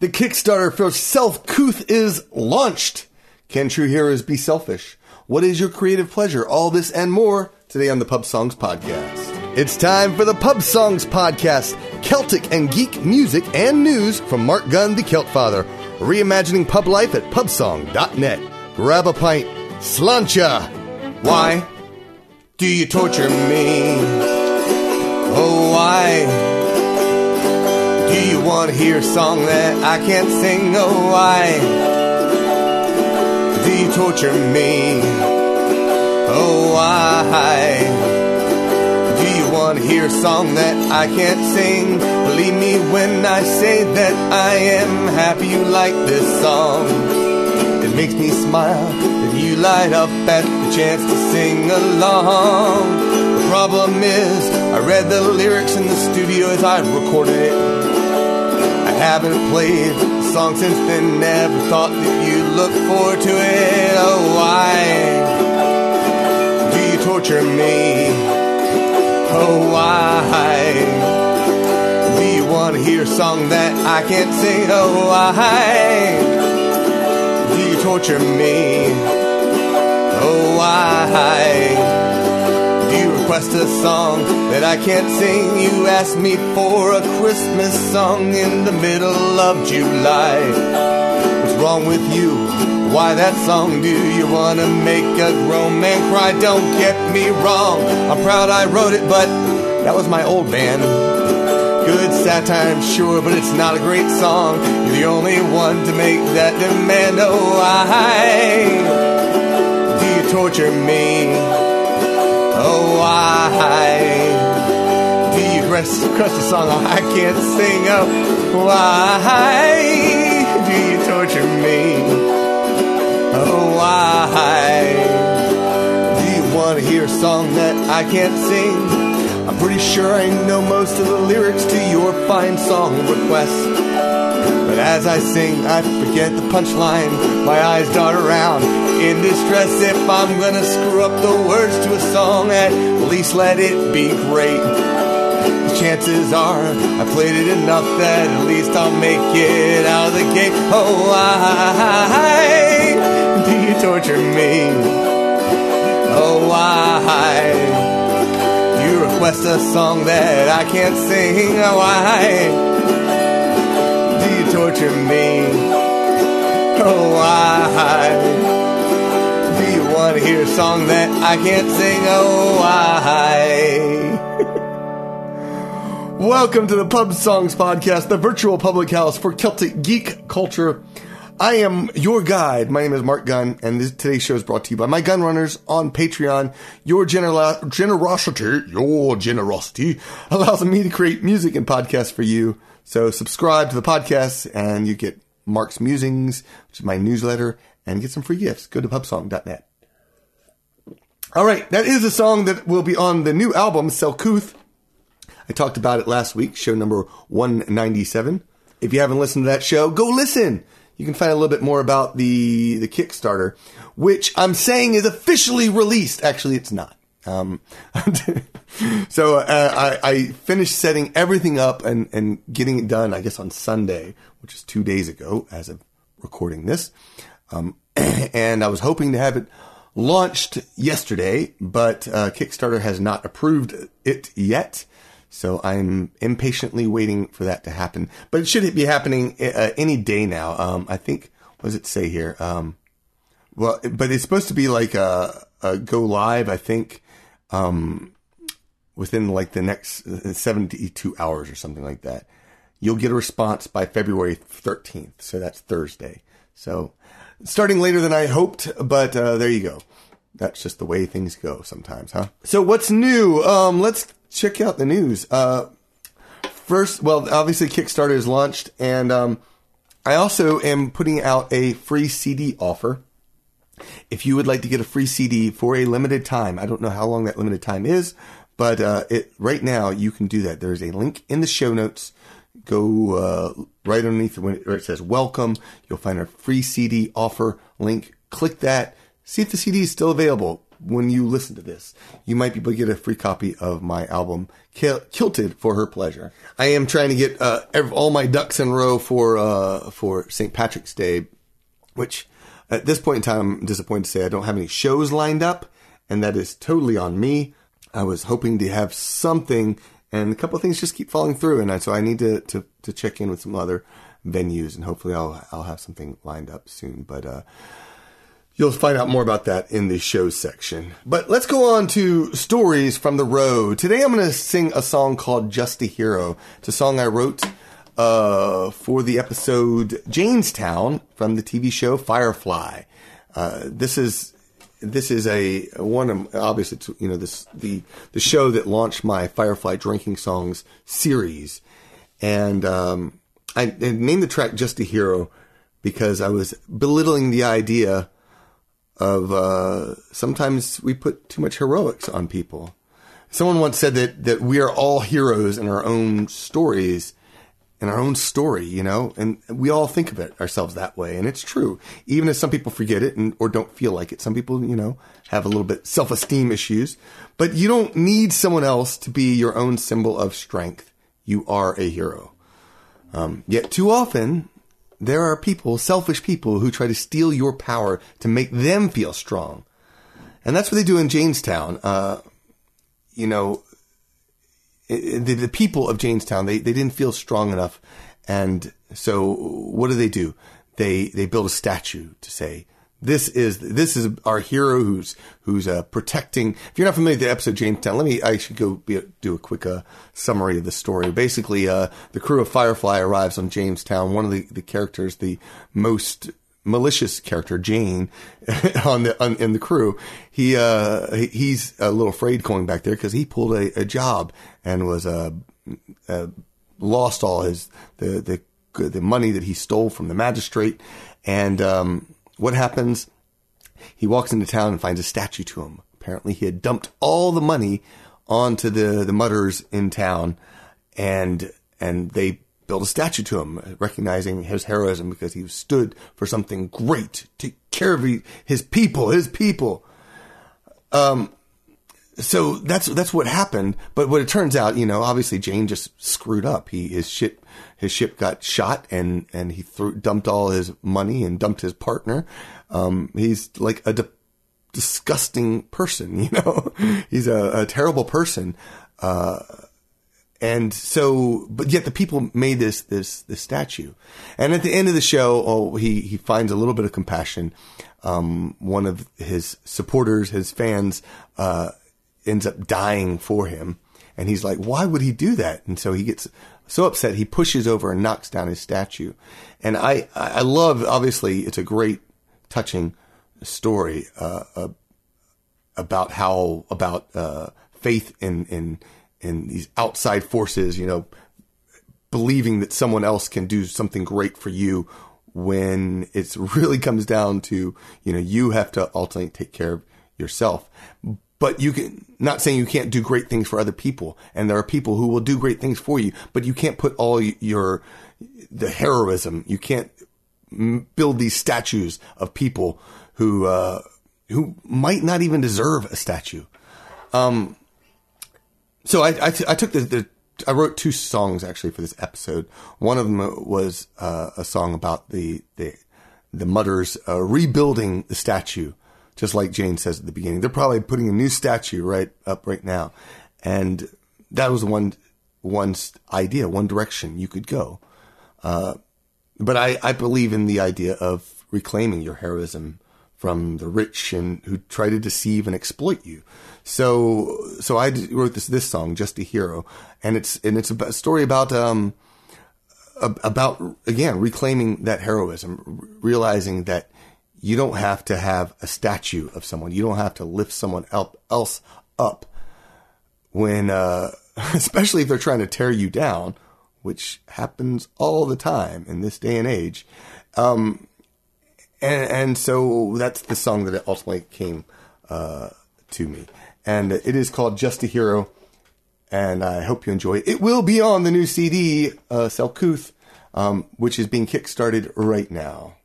The Kickstarter for Selcouth is launched. Can true heroes be selfish? What is your creative pleasure? All this and more today on the Pub Songs Podcast. It's time for the Pub Songs Podcast Celtic and geek music and news from Mark Gunn, the Celt Father, reimagining pub life at pubsong.net. Grab a pint, sláinte. Why do you torture me? Oh, why do you want to hear a song that I can't sing? Oh, why do you torture me? Oh, why? Do you want to hear a song that I can't sing? Believe me when I say that I am happy you like this song. It makes me smile that you light up at the chance to sing along. The problem is, I read the lyrics in the studio as I recorded it. Haven't played the song since then, never thought that you'd look forward to it. Oh, why do you torture me? Oh, why do you want to hear a song that I can't sing? Oh, why do you torture me? Oh, why request a song that I can't sing? You ask me for a Christmas song in the middle of July. What's wrong with you? Why that song? Do you wanna make a grown man cry? Don't get me wrong, I'm proud I wrote it, but that was my old band. Good satire, I'm sure, but it's not a great song. You're the only one to make that demand. Oh, why do you torture me? Oh, why do you request a song I can't sing? Oh, why do you torture me? Oh, why do you want to hear a song that I can't sing? I'm pretty sure I know most of the lyrics to your fine song request. But as I sing, I forget the punchline. My eyes dart around in distress. If I'm gonna screw up the words to a song, at least let it be great. The chances are I played it enough that at least I'll make it out of the gate. Oh, why do you torture me? Oh, why you request a song that I can't sing? Oh, why torture me? Why do you want to hear a song that I can't sing? Oh, why? Welcome to the Pub Songs Podcast, the virtual public house for Celtic geek culture. I am your guide. My name is Mark Gunn, and this, today's show is brought to you by my gun runners on Patreon. Your gener- generosity, your generosity allows me to create music and podcasts for you. So subscribe to the podcast, and you get Mark's Musings, which is my newsletter, and get some free gifts. Go to pubsong.net. All right, that is a song that will be on the new album, Selcouth. I talked about it last week, show number 197. If you haven't listened to that show, go listen. You can find a little bit more about the, the Kickstarter, which I'm saying is officially released. Actually, it's not. Um, so uh, I, I finished setting everything up and, and getting it done, I guess, on Sunday, which is two days ago as of recording this. Um, and I was hoping to have it launched yesterday, but uh, Kickstarter has not approved it yet. So I'm impatiently waiting for that to happen. But it should be happening uh, any day now. Um, I think, what does it say here? Um, well, but it's supposed to be like a, a go live, I think, um, within like the next 72 hours or something like that. You'll get a response by February 13th. So that's Thursday. So starting later than I hoped, but uh, there you go. That's just the way things go sometimes, huh? So what's new? Um, let's check out the news. Uh, first, well, obviously Kickstarter is launched, and um, I also am putting out a free CD offer. If you would like to get a free CD for a limited time, I don't know how long that limited time is, but uh, it right now you can do that. There's a link in the show notes. Go uh, right underneath where it says "Welcome." You'll find our free CD offer link. Click that. See if the CD is still available. when you listen to this, you might be able to get a free copy of my album Kilted for Her Pleasure. I am trying to get uh, all my ducks in a row for uh, for St. Patrick's Day, which at this point in time, I'm disappointed to say I don't have any shows lined up, and that is totally on me. I was hoping to have something, and a couple things just keep falling through, and so I need to, to, to check in with some other venues, and hopefully I'll I'll have something lined up soon. But uh, You'll find out more about that in the show section. But let's go on to stories from the road. Today I'm going to sing a song called Just a Hero. It's a song I wrote uh, for the episode Jaynestown from the TV show Firefly. Uh, this is this is a one of obviously you know this the the show that launched my Firefly drinking songs series, and um, I, I named the track "Just a Hero" because I was belittling the idea of uh, sometimes we put too much heroics on people. Someone once said that that we are all heroes in our own stories, in our own story, you know, and we all think of it ourselves that way, and it's true. Even if some people forget it and or don't feel like it, some people, you know, have a little bit self esteem issues. But you don't need someone else to be your own symbol of strength. You are a hero. Um, yet too often, there are people, selfish people, who try to steal your power to make them feel strong. And that's what they do in Jaynestown. Uh, you know, the, the, people of Jaynestown, they, they didn't feel strong enough. And so what do they do? They, they build a statue to say, this is this is our hero who's who's uh, protecting. If you're not familiar with the episode Jaynestown, let me. I should go be, do a quick uh, summary of the story. Basically, uh, the crew of Firefly arrives on Jaynestown. One of the, the characters, the most malicious character, Jayne, on the on, in the crew, he uh, he's a little afraid going back there because he pulled a, a, job and was uh, uh, lost all his the the the money that he stole from the magistrate and. Um, what happens? He walks into town and finds a statue to him. Apparently, he had dumped all the money onto the the mudders in town, and and they built a statue to him, recognizing his heroism because he stood for something great, take care of his people, his people. Um, so that's that's what happened. But what it turns out, you know, obviously Jayne just screwed up. He his ship his ship got shot and and he threw, dumped all his money and dumped his partner. Um, he's like a di- disgusting person, you know. he's a, a, terrible person. Uh, and so, but yet the people made this this this statue. And at the end of the show, oh, he he finds a little bit of compassion. Um, one of his supporters, his fans, uh, ends up dying for him. And he's like, why would he do that? And so he gets so upset, he pushes over and knocks down his statue. And I, I love, obviously, it's a great, touching story, uh, uh, about how, about, uh, faith in, in, in these outside forces, you know, believing that someone else can do something great for you when it really comes down to, you know, you have to ultimately take care of yourself. But you can not saying you can't do great things for other people and there are people who will do great things for you but you can't put all your the heroism you can't build these statues of people who uh, who might not even deserve a statue. Um so I, I, t- I took the, the I wrote two songs actually for this episode. One of them was uh, a song about the the the mudders uh, rebuilding the statue just like Jayne says at the beginning. They're probably putting a new statue right up right now. And that was one, one idea, one direction you could go. Uh, but I, I believe in the idea of reclaiming your heroism from the rich and who try to deceive and exploit you. So, so I wrote this, this song, Just a Hero. And it's, and it's a story about, um, about again reclaiming that heroism, realizing that you don't have to have a statue of someone. You don't have to lift someone else up when, uh, especially if they're trying to tear you down, which happens all the time in this day and age. Um, and, and so that's the song that ultimately came, uh, to me. And it is called Just a Hero. And I hope you enjoy it. It will be on the new CD, uh, Selcouth, um, which is being kickstarted right now.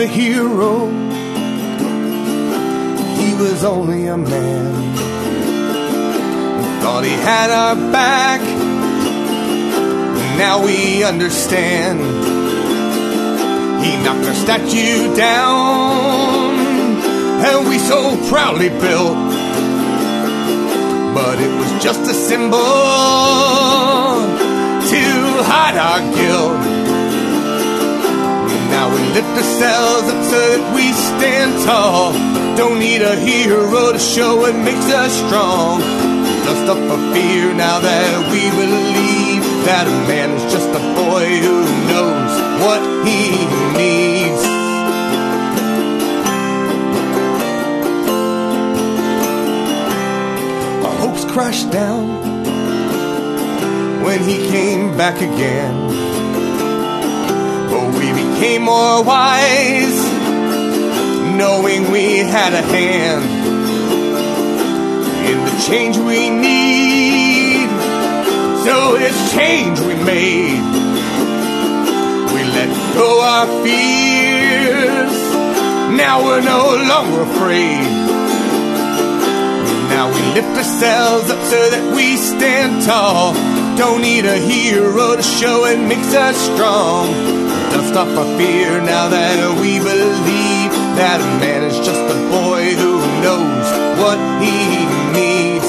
A hero. He was only a man. We Thought he had our back. Now we understand. He knocked our statue down, and we so proudly built. But it was just a symbol to hide our guilt. Now we lift ourselves up so that we stand tall. Don't need a hero to show what makes us strong. Dust up our fear now that we believe that a man is just a boy who knows what he needs. Our hopes crashed down when he came back again. But we became more wise, knowing we had a hand in the change we need. So it's change we made. We let go our fears. Now we're no longer afraid. Now we lift ourselves up so that we stand tall. Don't need a hero to show it makes us strong. Dust off our fear now that we believe that a man is just a boy who knows what he needs.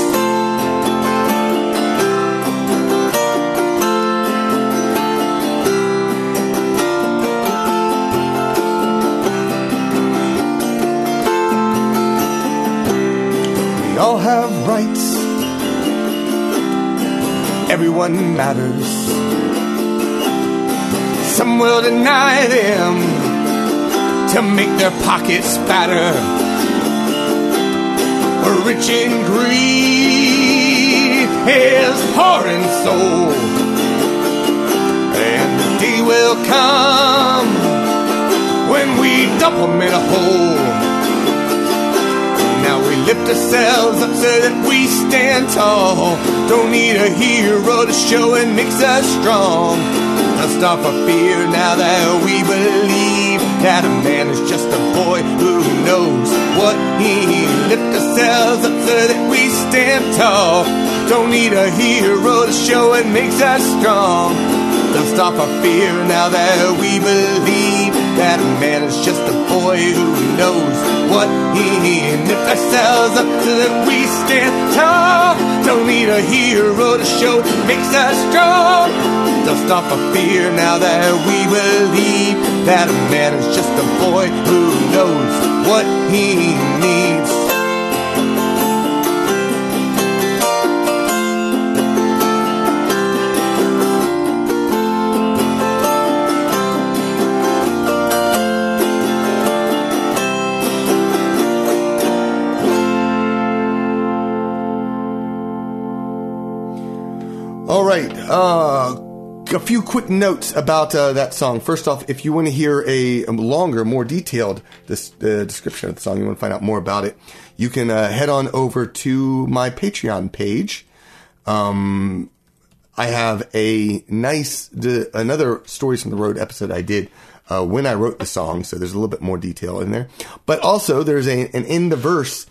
We all have rights. Everyone matters. Will deny them to make their pockets fatter. Rich in greed is poor in soul. And the day will come when we dump them in a hole. Now we lift ourselves up so that we stand tall. Don't need a hero to show and makes us strong. Off our fear now that we believe that a man is just a boy who knows what he. Lift ourselves up so that we stand tall. Don't need a hero to show it makes us strong. Dust off our fear now that we believe that a man is just a boy who knows what he needs. Lift ourselves up so that we stand tall. Don't need a hero to show makes us strong. Dust off our fear now that we believe that a man is just a boy who knows what he needs. Few quick notes about uh, that song. First off, if you want to hear a, longer, more detailed this, uh, description of the song, you want to find out more about it, you can uh, head on over to my Patreon page. Um, I have a nice, another Stories from the Road episode I did uh, when I wrote the song, so there's a little bit more detail in there. But also, there's a, an in the verse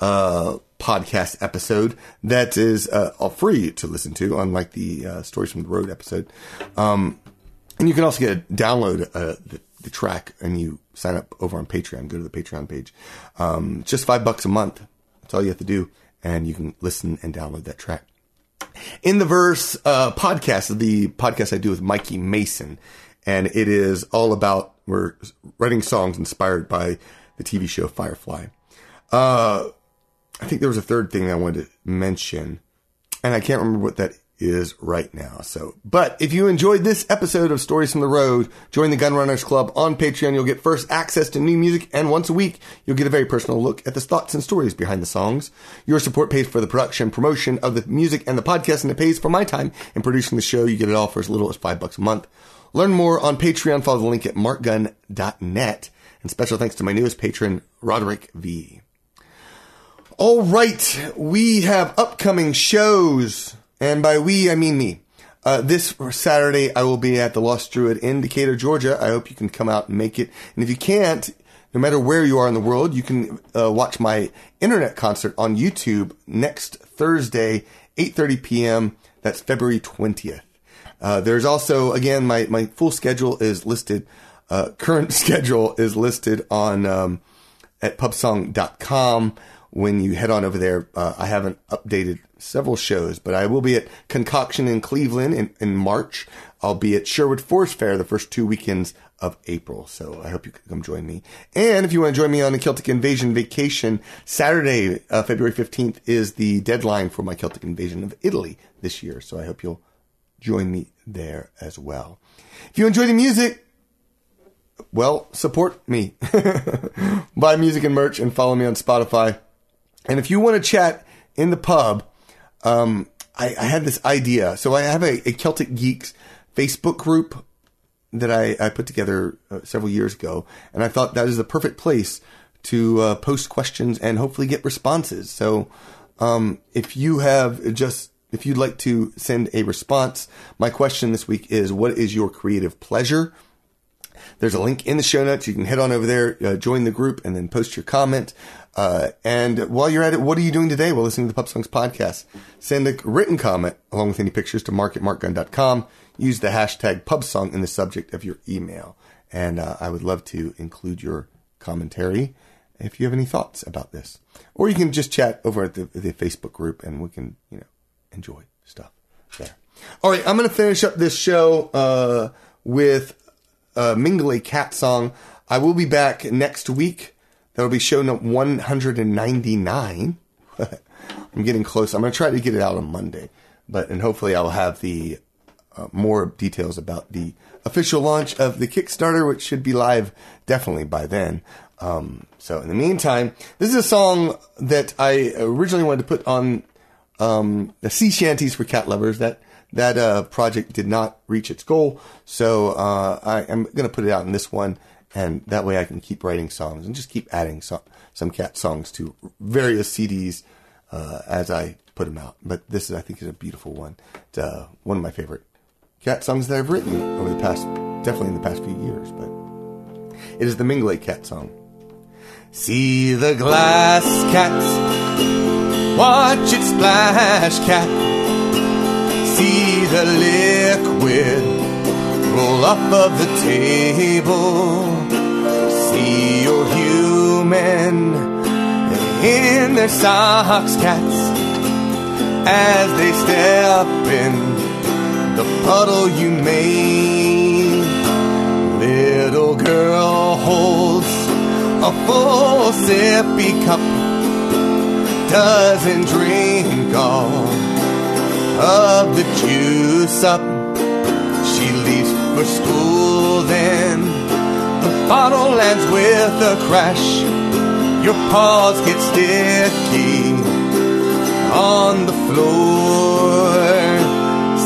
uh, podcast episode that is uh, all free to listen to, unlike the uh, Stories from the Road episode. Um, and you can also get a download uh, the, the track and you sign up over on Patreon. Go to the Patreon page. Um, just five bucks a month. That's all you have to do, and you can listen and download that track. In the Verse uh, podcast, the podcast I do with Mikey Mason, and it is all about we're writing songs inspired by the TV show Firefly. Uh, I think there was a third thing I wanted to mention, and I can't remember what that is right now. So, but if you enjoyed this episode of Stories from the Road, join the Gunrunners Club on Patreon. You'll get first access to new music, and once a week, you'll get a very personal look at the thoughts and stories behind the songs. Your support pays for the production, promotion of the music and the podcast, and it pays for my time in producing the show. You get it all for as little as five bucks a month. Learn more on Patreon. Follow the link at markgunn.net. And special thanks to my newest patron, Roderick V. All right, we have upcoming shows, and by we I mean me. Uh, this Saturday, I will be at the Lost Druid in Decatur, Georgia. I hope you can come out and make it. And if you can't, no matter where you are in the world, you can uh, watch my internet concert on YouTube next Thursday, 8:30 p.m. That's February 20th. Uh, there's also, again, my, my full schedule is listed. Uh, current schedule is listed on um, at pubsong.com. When you head on over there, uh, I haven't updated several shows, but I will be at Concoction in Cleveland in, in March. I'll be at Sherwood Forest Fair the first two weekends of April. So I hope you can come join me. And if you want to join me on the Celtic Invasion vacation, Saturday, uh, February 15th is the deadline for my Celtic Invasion of Italy this year. So I hope you'll join me there as well. If you enjoy the music, well, support me. Buy music and merch and follow me on Spotify. And if you want to chat in the pub, um, I, I, had this idea. So I have a, a, Celtic Geeks Facebook group that I, I put together uh, several years ago. And I thought that is the perfect place to uh, post questions and hopefully get responses. So um, if you have just if you'd like to send a response, my question this week is what is your creative pleasure? There's a link in the show notes. You can head on over there, uh, join the group, and then post your comment. Uh, and while you're at it, what are you doing today while listening to the Pub Songs podcast? Send a written comment along with any pictures to mark at markgunn.com. Use the hashtag PubSong in the subject of your email. And uh, I would love to include your commentary if you have any thoughts about this. Or you can just chat over at the, the Facebook group and we can, you know, enjoy stuff there. All right, I'm going to finish up this show uh, with a Mingle Cat song. I will be back next week. That'll be show number 199. I'm getting close. I'm going to try to get it out on Monday, but and hopefully I'll have the uh, more details about the official launch of the Kickstarter, which should be live definitely by then. Um, so in the meantime, this is a song that I originally wanted to put on um, the sea shanties for cat lovers. That that uh, project did not reach its goal, so uh, I am going to put it out in this one, and that way I can keep writing songs and just keep adding some some cat songs to various CDs uh, as I put them out. But this is, I think, is a beautiful one. It's uh, one of my favorite cat songs that I've written over the past, definitely in the past few years. But it is the Mingle Cat song. See the glass cat, Watch it splash, cat. See the liquid roll off of the table. See your human in their socks, cats, as they step in the puddle you made. Little girl holds a full sippy cup doesn't drink all of the juice up. She leaves for school then. The bottle lands with a crash. Your paws get sticky on the floor.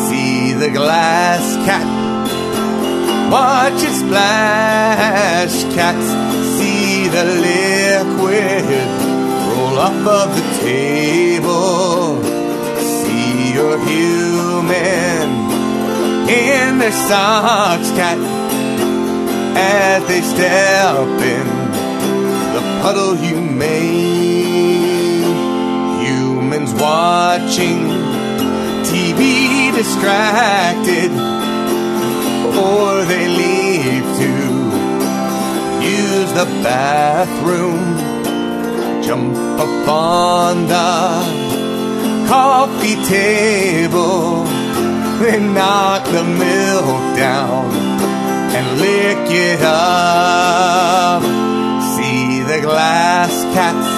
See the glass cat. Watch it splash. Cats see the liquid roll off of the table. See human in their socks, cat, as they step in the puddle you made. Humans watching TV distracted, or they leave to use the bathroom jump upon the coffee table. They knock the milk down and lick it up. See the glass cats,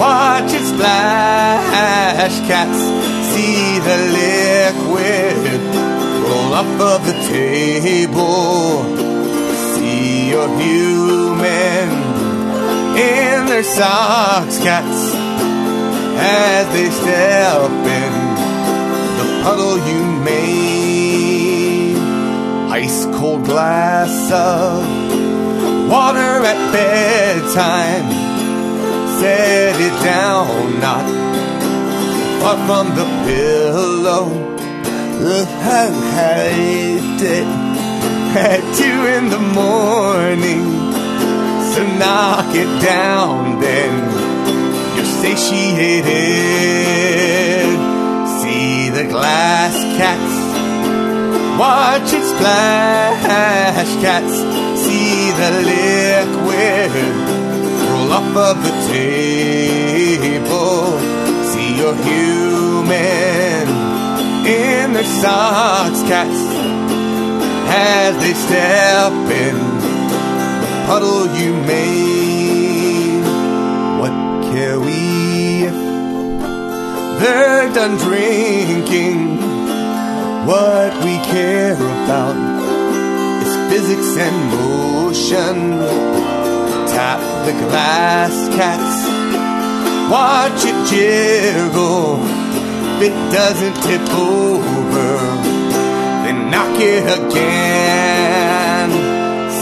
watch it splash. Cats see the liquid roll off of the table. See your human in their socks, cats, as they step in the puddle you made. Ice cold glass of water at bedtime. Set it down, not far from the pillow. hate it at two in the morning. So knock it down, then satiated. See the glass cats, watch it splash. Cats, see the liquid roll off of the table. See your human in their socks, cats, as they step in the puddle you made. They're done drinking? What we care about is physics and motion. Tap the glass cats, watch it jiggle if it doesn't tip over, then knock it again.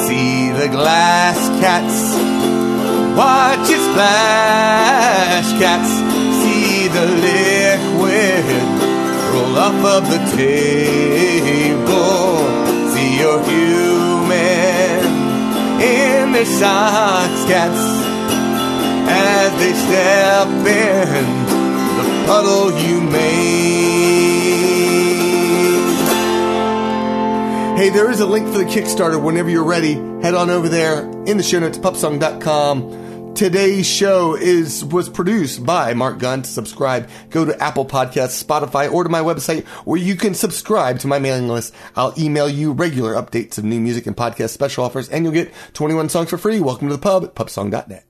See the glass cats, watch it splash. Cats, see the liquid roll off of the table. See your human in their socks, cats, as they step in the puddle you made. Hey, there is a link for the Kickstarter whenever you're ready. Head on over there in the show notes, pubsong.com. Today's show is was produced by Mark Gunn. To subscribe, go to Apple Podcasts, Spotify, or to my website where you can subscribe to my mailing list. I'll email you regular updates of new music and podcast special offers, and you'll get 21 songs for free. Welcome to the pub at pubsong.net.